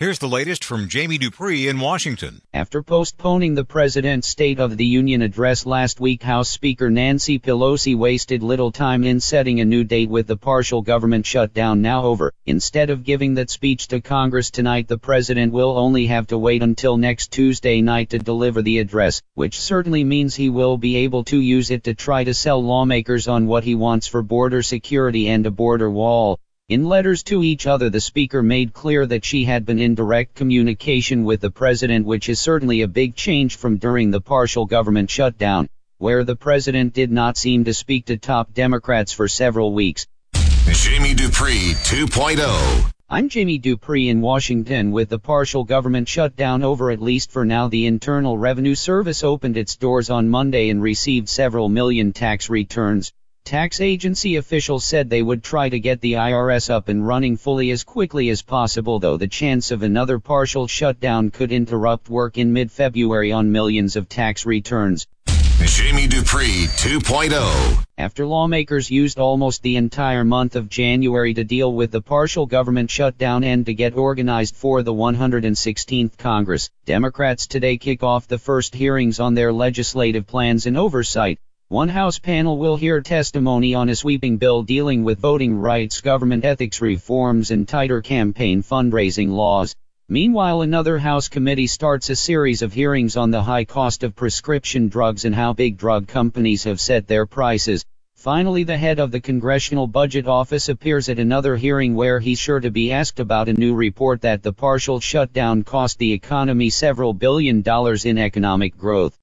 Here's the latest from Jamie Dupree in Washington. After postponing the president's State of the Union address last week, House Speaker Nancy Pelosi wasted little time in setting a new date with the partial government shutdown now over. Instead of giving that speech to Congress tonight, the president will only have to wait until next Tuesday night to deliver the address, which certainly means he will be able to use it to try to sell lawmakers on what he wants for border security and a border wall. In letters to each other the speaker made clear that she had been in direct communication with the president which is certainly a big change from during the partial government shutdown, where the president did not seem to speak to top Democrats for several weeks. Jamie Dupree 2.0 I'm Jamie Dupree in Washington with the partial government shutdown over at least for now the Internal Revenue Service opened its doors on Monday and received several million tax returns. Tax agency officials said they would try to get the IRS up and running fully as quickly as possible though the chance of another partial shutdown could interrupt work in mid-February on millions of tax returns. Jamie Dupree 2.0 After lawmakers used almost the entire month of January to deal with the partial government shutdown and to get organized for the 116th Congress, Democrats today kick off the first hearings on their legislative plans and oversight. One House panel will hear testimony on a sweeping bill dealing with voting rights, government ethics reforms, and tighter campaign fundraising laws. Meanwhile, another House committee starts a series of hearings on the high cost of prescription drugs and how big drug companies have set their prices. Finally, the head of the Congressional Budget Office appears at another hearing where he's sure to be asked about a new report that the partial shutdown cost the economy several billion dollars in economic growth.